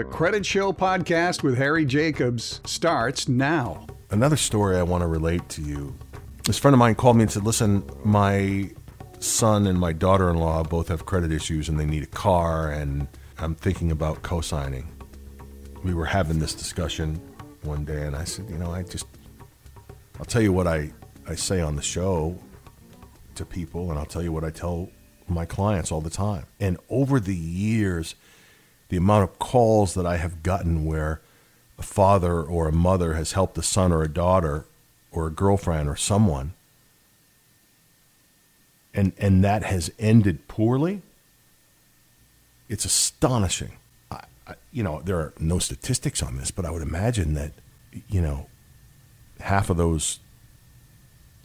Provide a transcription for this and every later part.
The Credit Show podcast with Harry Jacobs starts now. Another story I want to relate to you. This friend of mine called me and said, Listen, my son and my daughter in law both have credit issues and they need a car, and I'm thinking about co signing. We were having this discussion one day, and I said, You know, I just, I'll tell you what I, I say on the show to people, and I'll tell you what I tell my clients all the time. And over the years, the amount of calls that I have gotten where a father or a mother has helped a son or a daughter or a girlfriend or someone and and that has ended poorly it's astonishing. I, I, you know there are no statistics on this but i would imagine that you know half of those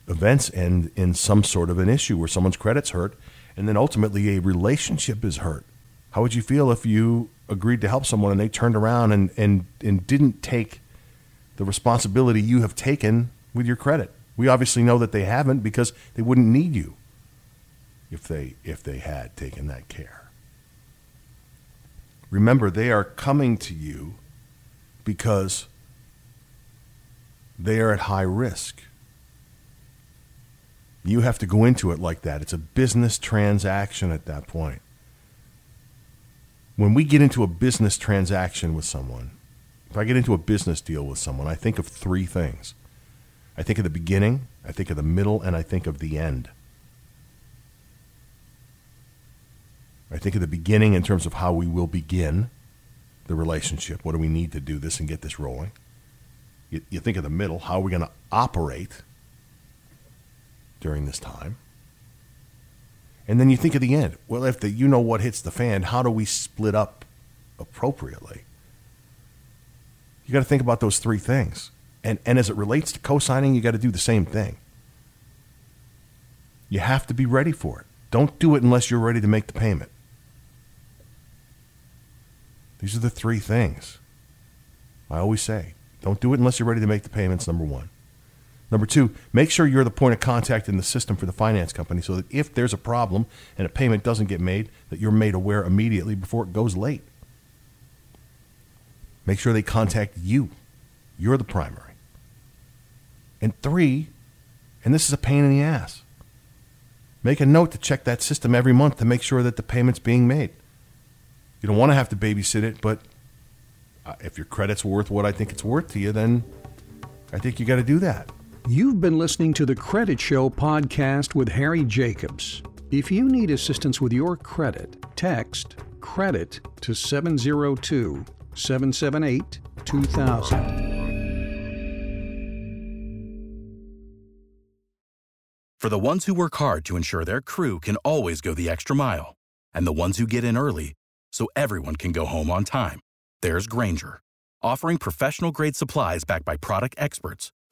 events end in some sort of an issue where someone's credit's hurt and then ultimately a relationship is hurt. How would you feel if you agreed to help someone and they turned around and, and, and didn't take the responsibility you have taken with your credit? We obviously know that they haven't because they wouldn't need you if they if they had taken that care. Remember, they are coming to you because they are at high risk. You have to go into it like that. It's a business transaction at that point when we get into a business transaction with someone, if I get into a business deal with someone, I think of three things. I think of the beginning, I think of the middle, and I think of the end. I think of the beginning in terms of how we will begin the relationship. What do we need to do this and get this rolling? You, you think of the middle, how are we going to operate during this time? And then you think of the end. Well, if the you know what hits the fan, how do we split up appropriately? You got to think about those three things. And, and as it relates to co signing, you got to do the same thing. You have to be ready for it. Don't do it unless you're ready to make the payment. These are the three things I always say. Don't do it unless you're ready to make the payments, number one. Number two, make sure you're the point of contact in the system for the finance company so that if there's a problem and a payment doesn't get made, that you're made aware immediately before it goes late. Make sure they contact you. You're the primary. And three, and this is a pain in the ass, make a note to check that system every month to make sure that the payment's being made. You don't want to have to babysit it, but uh, if your credit's worth what I think it's worth to you, then I think you got to do that. You've been listening to the Credit Show podcast with Harry Jacobs. If you need assistance with your credit, text credit to 702 778 2000. For the ones who work hard to ensure their crew can always go the extra mile, and the ones who get in early so everyone can go home on time, there's Grainger, offering professional grade supplies backed by product experts